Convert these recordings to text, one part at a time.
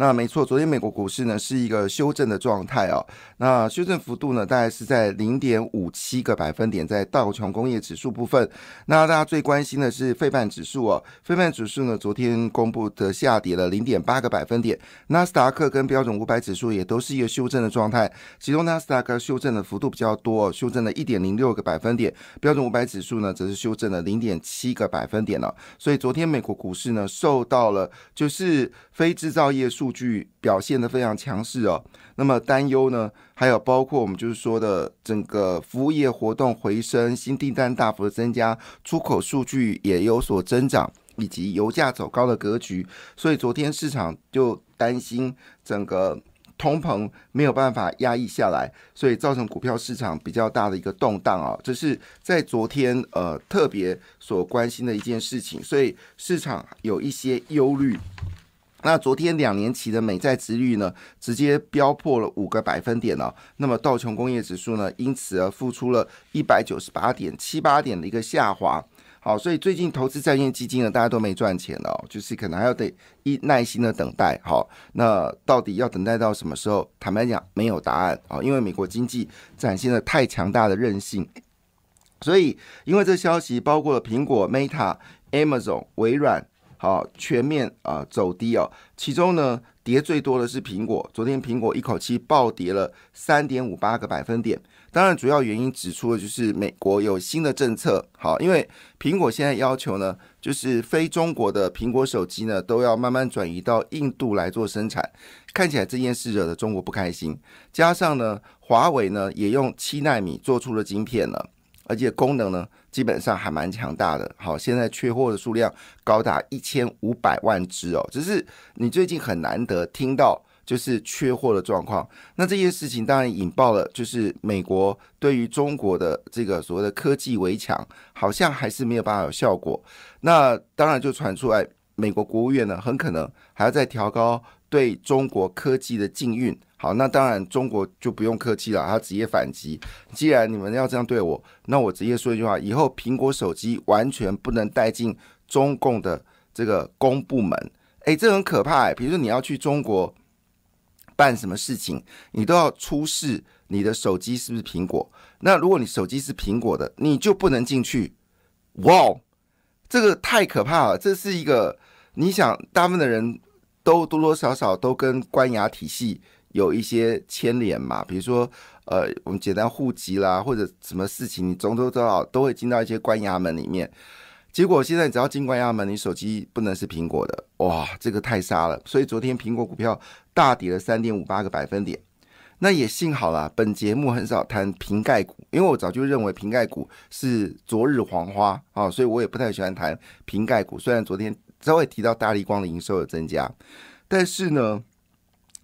那没错，昨天美国股市呢是一个修正的状态哦。那修正幅度呢大概是在零点五七个百分点，在道琼工业指数部分。那大家最关心的是费半指数哦，费半指数呢昨天公布的下跌了零点八个百分点。纳斯达克跟标准五百指数也都是一个修正的状态，其中纳斯达克修正的幅度比较多，修正了一点零六个百分点，标准五百指数呢则是修正了零点七个百分点了。所以昨天美国股市呢受到了就是非制造业数。数据表现的非常强势哦，那么担忧呢？还有包括我们就是说的整个服务业活动回升，新订单大幅的增加，出口数据也有所增长，以及油价走高的格局，所以昨天市场就担心整个通膨没有办法压抑下来，所以造成股票市场比较大的一个动荡啊，这是在昨天呃特别所关心的一件事情，所以市场有一些忧虑。那昨天两年期的美债值率呢，直接飙破了五个百分点了。那么道琼工业指数呢，因此而付出了一百九十八点七八点的一个下滑。好，所以最近投资债券基金呢，大家都没赚钱了，就是可能还要得一耐心的等待。好，那到底要等待到什么时候？坦白讲，没有答案啊，因为美国经济展现了太强大的韧性。所以，因为这消息包括了苹果、Meta、Amazon、微软。好，全面啊走低哦。其中呢，跌最多的是苹果。昨天苹果一口气暴跌了三点五八个百分点。当然，主要原因指出的就是美国有新的政策。好，因为苹果现在要求呢，就是非中国的苹果手机呢，都要慢慢转移到印度来做生产。看起来这件事惹得中国不开心。加上呢，华为呢也用七纳米做出了晶片了，而且功能呢。基本上还蛮强大的，好，现在缺货的数量高达一千五百万只哦，只是你最近很难得听到就是缺货的状况。那这件事情当然引爆了，就是美国对于中国的这个所谓的科技围墙，好像还是没有办法有效果。那当然就传出来，美国国务院呢很可能还要再调高对中国科技的禁运。好，那当然中国就不用客气了，他直接反击。既然你们要这样对我，那我直接说一句话：以后苹果手机完全不能带进中共的这个公部门。诶，这很可怕。比如说你要去中国办什么事情，你都要出示你的手机是不是苹果。那如果你手机是苹果的，你就不能进去。哇，这个太可怕了！这是一个你想，大部分的人都多多少少都跟官衙体系。有一些牵连嘛，比如说，呃，我们简单户籍啦，或者什么事情，你总都知道都会进到一些官衙门里面。结果现在只要进官衙门，你手机不能是苹果的，哇，这个太杀了。所以昨天苹果股票大跌了三点五八个百分点。那也幸好啦，本节目很少谈瓶盖股，因为我早就认为瓶盖股是昨日黄花啊，所以我也不太喜欢谈瓶盖股。虽然昨天稍微提到大力光的营收有增加，但是呢。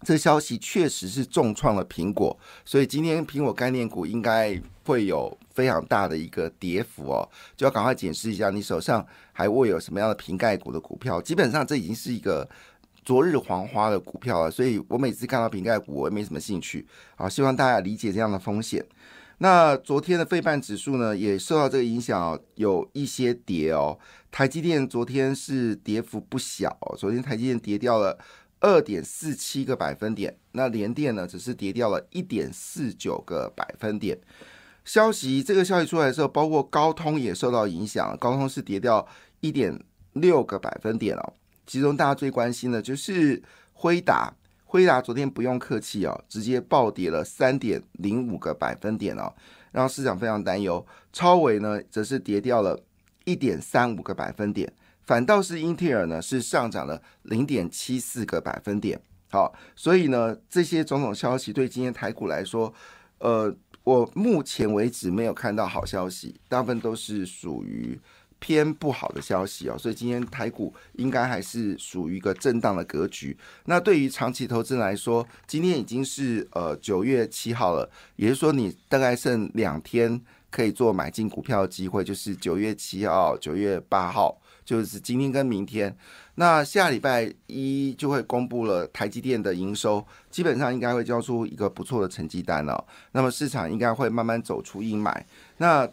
这消息确实是重创了苹果，所以今天苹果概念股应该会有非常大的一个跌幅哦，就要赶快检视一下你手上还握有什么样的瓶盖股的股票。基本上这已经是一个昨日黄花的股票了，所以我每次看到瓶盖股，我也没什么兴趣。啊，希望大家理解这样的风险。那昨天的费半指数呢，也受到这个影响，有一些跌哦。台积电昨天是跌幅不小，昨天台积电跌掉了。二点四七个百分点，那联电呢，只是跌掉了一点四九个百分点。消息这个消息出来的时候，包括高通也受到影响，高通是跌掉一点六个百分点哦。其中大家最关心的就是辉达，辉达昨天不用客气哦，直接暴跌了三点零五个百分点哦，让市场非常担忧。超伟呢，则是跌掉了一点三五个百分点。反倒是英特尔呢，是上涨了零点七四个百分点。好，所以呢，这些种种消息对今天台股来说，呃，我目前为止没有看到好消息，大部分都是属于偏不好的消息哦，所以今天台股应该还是属于一个震荡的格局。那对于长期投资人来说，今天已经是呃九月七号了，也就是说你大概剩两天可以做买进股票的机会，就是九月七号、九月八号，就是今天跟明天。那下礼拜一就会公布了台积电的营收，基本上应该会交出一个不错的成绩单了。那么市场应该会慢慢走出阴霾。那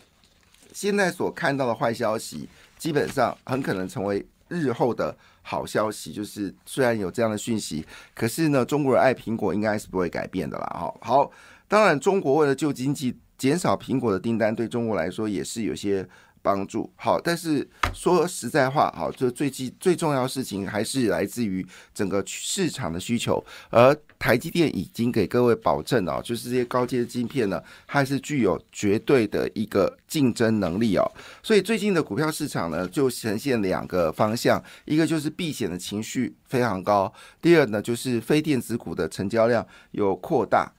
现在所看到的坏消息，基本上很可能成为日后的好消息。就是虽然有这样的讯息，可是呢，中国人爱苹果应该是不会改变的啦。哈，好，当然中国为了救经济，减少苹果的订单，对中国来说也是有些。帮助好，但是说实在话，好，这最基最重要的事情还是来自于整个市场的需求。而台积电已经给各位保证哦，就是这些高阶的晶片呢，它是具有绝对的一个竞争能力哦。所以最近的股票市场呢，就呈现两个方向，一个就是避险的情绪非常高，第二呢就是非电子股的成交量有扩大。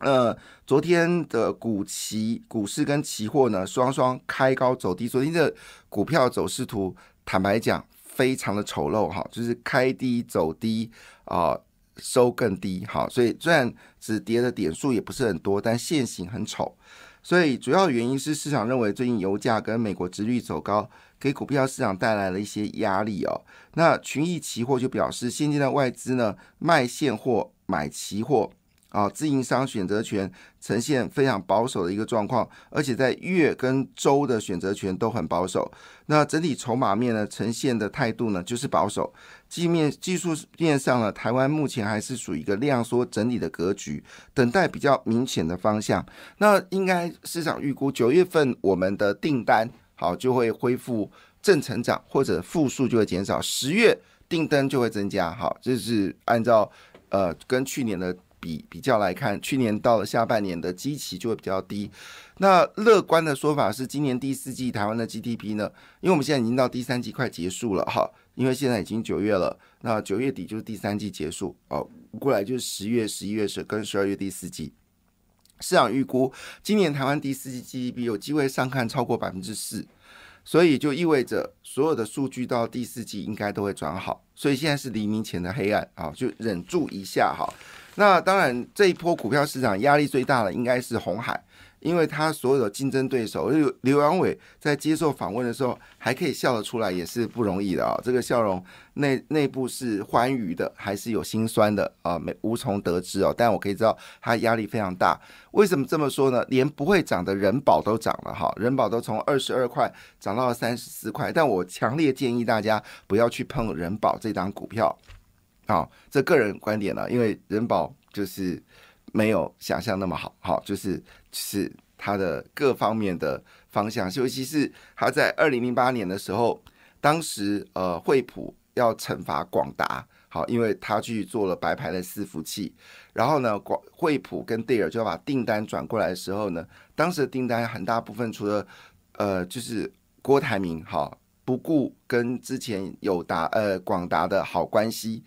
呃，昨天的股期股市跟期货呢，双双开高走低。昨天的股票走势图，坦白讲，非常的丑陋哈，就是开低走低啊，收更低哈。所以虽然只跌的点数也不是很多，但线型很丑。所以主要原因是市场认为最近油价跟美国殖率走高，给股票市场带来了一些压力哦。那群益期货就表示，现阶段外资呢卖现货买期货。啊，自营商选择权呈现非常保守的一个状况，而且在月跟周的选择权都很保守。那整体筹码面呢，呈现的态度呢就是保守。技面技术面上呢，台湾目前还是属于一个量缩整理的格局，等待比较明显的方向。那应该市场预估九月份我们的订单好就会恢复正成长，或者负数就会减少。十月订单就会增加，好，这是按照呃跟去年的。比比较来看，去年到了下半年的基期就会比较低。那乐观的说法是，今年第四季台湾的 GDP 呢？因为我们现在已经到第三季快结束了哈，因为现在已经九月了，那九月底就是第三季结束哦，过来就是十月、十一月是跟十二月第四季。市场预估今年台湾第四季 GDP 有机会上看超过百分之四，所以就意味着所有的数据到第四季应该都会转好。所以现在是黎明前的黑暗啊，就忍住一下哈。那当然，这一波股票市场压力最大的应该是红海，因为他所有的竞争对手刘刘阳伟在接受访问的时候还可以笑得出来，也是不容易的啊。这个笑容内内部是欢愉的，还是有心酸的啊？没无从得知哦。但我可以知道他压力非常大。为什么这么说呢？连不会涨的人保都涨了哈，人保都从二十二块涨到了三十四块。但我强烈建议大家不要去碰人保这张股票。好，这个人观点呢，因为人保就是没有想象那么好，好，就是是它的各方面的方向，尤其是他在二零零八年的时候，当时呃惠普要惩罚广达，好，因为他去做了白牌的伺服器，然后呢，广惠普跟戴尔就要把订单转过来的时候呢，当时的订单很大部分除了呃就是郭台铭好不顾跟之前友达呃广达的好关系。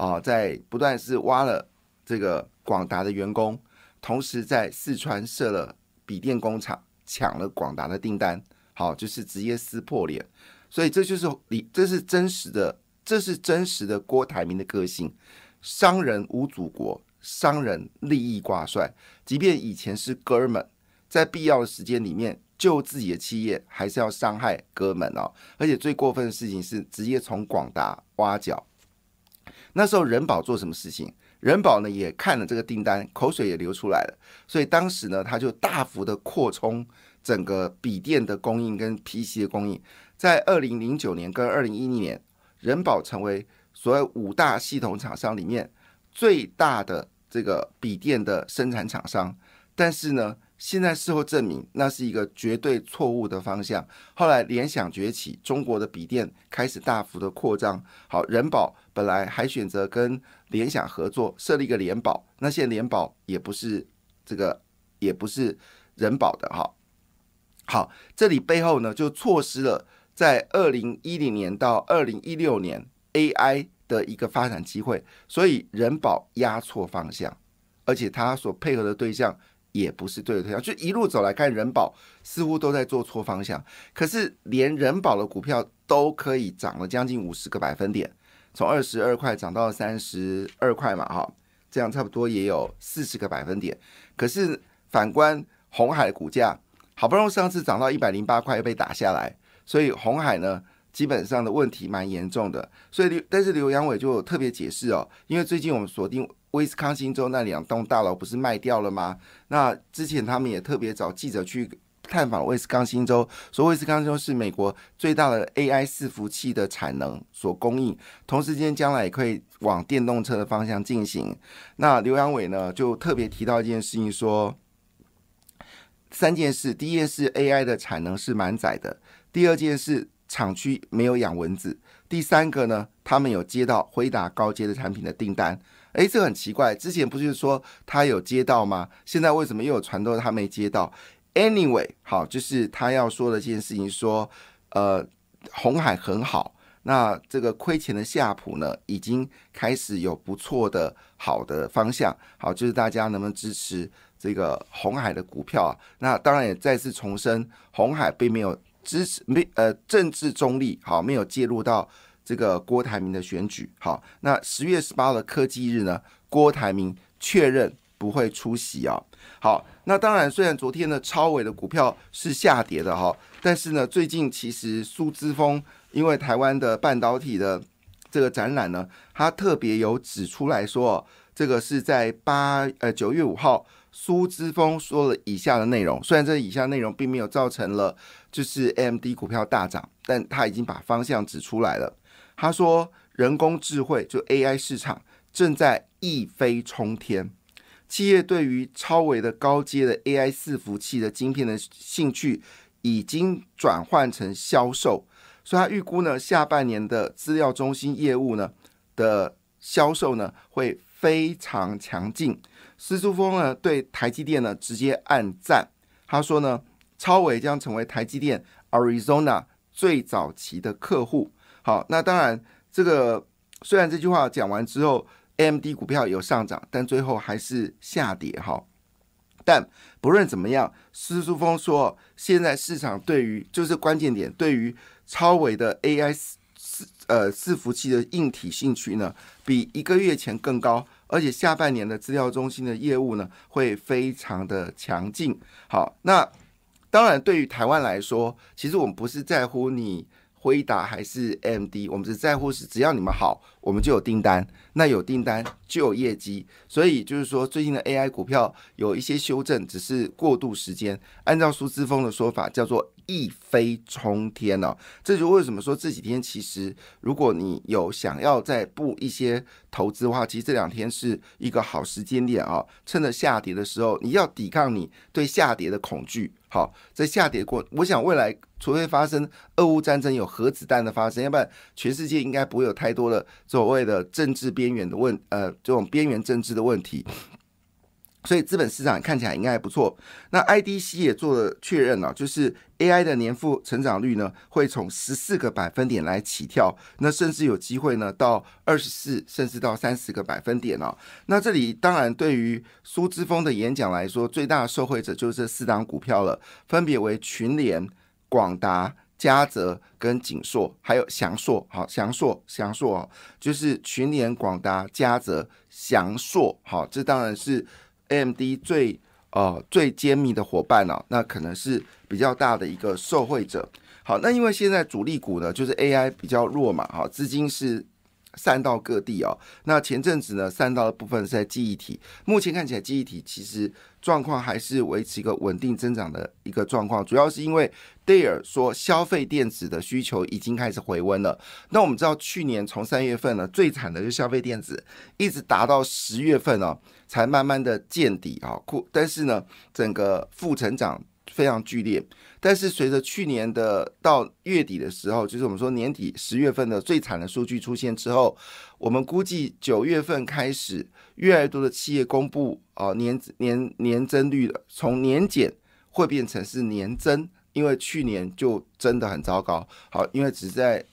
啊，在不断是挖了这个广达的员工，同时在四川设了笔电工厂，抢了广达的订单，好，就是直接撕破脸。所以这就是你，这是真实的，这是真实的郭台铭的个性。商人无祖国，商人利益挂帅，即便以前是哥们，在必要的时间里面救自己的企业，还是要伤害哥们哦。而且最过分的事情是，直接从广达挖角。那时候人保做什么事情？人保呢也看了这个订单，口水也流出来了。所以当时呢，他就大幅的扩充整个笔电的供应跟 PC 的供应。在二零零九年跟二零一零年，人保成为所有五大系统厂商里面最大的这个笔电的生产厂商。但是呢，现在事后证明，那是一个绝对错误的方向。后来联想崛起，中国的笔电开始大幅的扩张。好，人保本来还选择跟联想合作，设立一个联保，那现在联保也不是这个，也不是人保的哈。好，这里背后呢，就错失了在二零一零年到二零一六年 AI 的一个发展机会，所以人保压错方向，而且他所配合的对象。也不是对的推向，就一路走来看，人保似乎都在做错方向。可是连人保的股票都可以涨了将近五十个百分点，从二十二块涨到三十二块嘛，哈，这样差不多也有四十个百分点。可是反观红海的股价，好不容易上次涨到一百零八块又被打下来，所以红海呢基本上的问题蛮严重的。所以刘但是刘阳伟就特别解释哦，因为最近我们锁定。威斯康星州那两栋大楼不是卖掉了吗？那之前他们也特别找记者去探访威斯康星州，说威斯康星州是美国最大的 AI 伺服器的产能所供应，同时间将来也可以往电动车的方向进行。那刘阳伟呢就特别提到一件事情，说三件事：第一件事 AI 的产能是满载的；第二件事厂区没有养蚊子；第三个呢，他们有接到辉达高阶的产品的订单。哎，这很奇怪，之前不是说他有接到吗？现在为什么又有传说他没接到？Anyway，好，就是他要说的这件事情，说呃，红海很好，那这个亏钱的夏普呢，已经开始有不错的好的方向，好，就是大家能不能支持这个红海的股票啊？那当然也再次重申，红海并没有支持，没呃政治中立，好，没有介入到。这个郭台铭的选举，好，那十月十八的科技日呢？郭台铭确认不会出席啊。好，那当然，虽然昨天的超伟的股票是下跌的哈，但是呢，最近其实苏之峰因为台湾的半导体的这个展览呢，他特别有指出来说，这个是在八呃九月五号，苏之峰说了以下的内容，虽然这以下内容并没有造成了就是 AMD 股票大涨，但他已经把方向指出来了。他说：“人工智慧就 AI 市场正在一飞冲天，企业对于超维的高阶的 AI 伺服器的晶片的兴趣已经转换成销售，所以他预估呢，下半年的资料中心业务呢的销售呢会非常强劲。”施书峰呢对台积电呢直接暗赞，他说呢，超维将成为台积电 Arizona 最早期的客户。好，那当然，这个虽然这句话讲完之后，AMD 股票有上涨，但最后还是下跌哈。但不论怎么样，施书峰说，现在市场对于就是关键点，对于超维的 AI 四呃伺服器的硬体兴趣呢，比一个月前更高，而且下半年的资料中心的业务呢，会非常的强劲。好，那当然对于台湾来说，其实我们不是在乎你。回答还是 M D，我们只在乎是只要你们好，我们就有订单，那有订单就有业绩，所以就是说最近的 AI 股票有一些修正，只是过渡时间。按照苏之峰的说法，叫做一飞冲天哦。这就为什么说这几天其实如果你有想要再布一些投资的话，其实这两天是一个好时间点啊，趁着下跌的时候，你要抵抗你对下跌的恐惧。好，在下跌过，我想未来除非发生俄乌战争有核子弹的发生，要不然全世界应该不会有太多的所谓的政治边缘的问，呃，这种边缘政治的问题。所以资本市场看起来应该还不错。那 IDC 也做了确认了，就是 AI 的年复成长率呢，会从十四个百分点来起跳，那甚至有机会呢到二十四，甚至到三十个百分点哦。那这里当然对于苏之峰的演讲来说，最大的受惠者就是这四档股票了，分别为群联、广达、嘉泽跟景硕，还有祥硕。好，祥硕，祥硕哦，就是群联、广达、嘉泽、祥硕。好，这当然是。AMD 最呃最坚密的伙伴呢，那可能是比较大的一个受惠者。好，那因为现在主力股呢，就是 AI 比较弱嘛，哈，资金是。散到各地哦，那前阵子呢，散到的部分是在记忆体。目前看起来，记忆体其实状况还是维持一个稳定增长的一个状况，主要是因为戴尔说消费电子的需求已经开始回温了。那我们知道，去年从三月份呢，最惨的就是消费电子，一直达到十月份哦，才慢慢的见底啊，库，但是呢，整个负成长。非常剧烈，但是随着去年的到月底的时候，就是我们说年底十月份的最惨的数据出现之后，我们估计九月份开始，越来越多的企业公布啊年年年增率了，从年减会变成是年增，因为去年就真的很糟糕。好，因为只在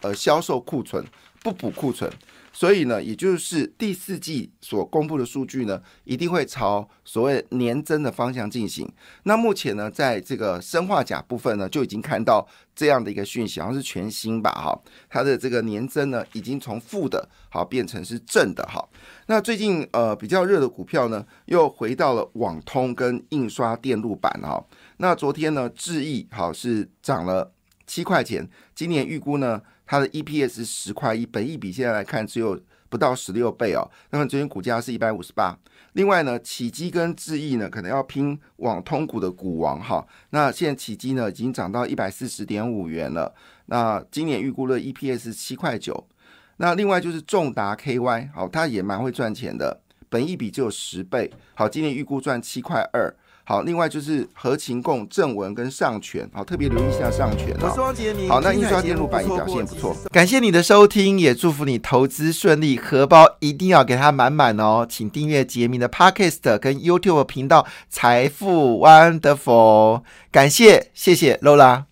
呃销售库存不补库存。所以呢，也就是第四季所公布的数据呢，一定会朝所谓年增的方向进行。那目前呢，在这个生化钾部分呢，就已经看到这样的一个讯息，好像是全新吧，哈，它的这个年增呢，已经从负的，好变成是正的，哈。那最近呃比较热的股票呢，又回到了网通跟印刷电路板，哈。那昨天呢，智毅好是涨了七块钱，今年预估呢？它的 EPS 十块一，本益比现在来看只有不到十六倍哦。那么昨天股价是一百五十八。另外呢，启基跟智毅呢，可能要拼网通股的股王哈。那现在启基呢，已经涨到一百四十点五元了。那今年预估的 EPS 七块九。那另外就是重达 KY，好，它也蛮会赚钱的，本益比只有十倍。好，今年预估赚七块二。好，另外就是和情共、正文跟上权，好，特别留意一下上权。我是汪杰明。好，那印刷电路板也表现不错。感谢你的收听，也祝福你投资顺利，荷包一定要给它满满哦。请订阅杰明的 Podcast 跟 YouTube 频道财富 Wonderful。感谢，谢谢 Lola。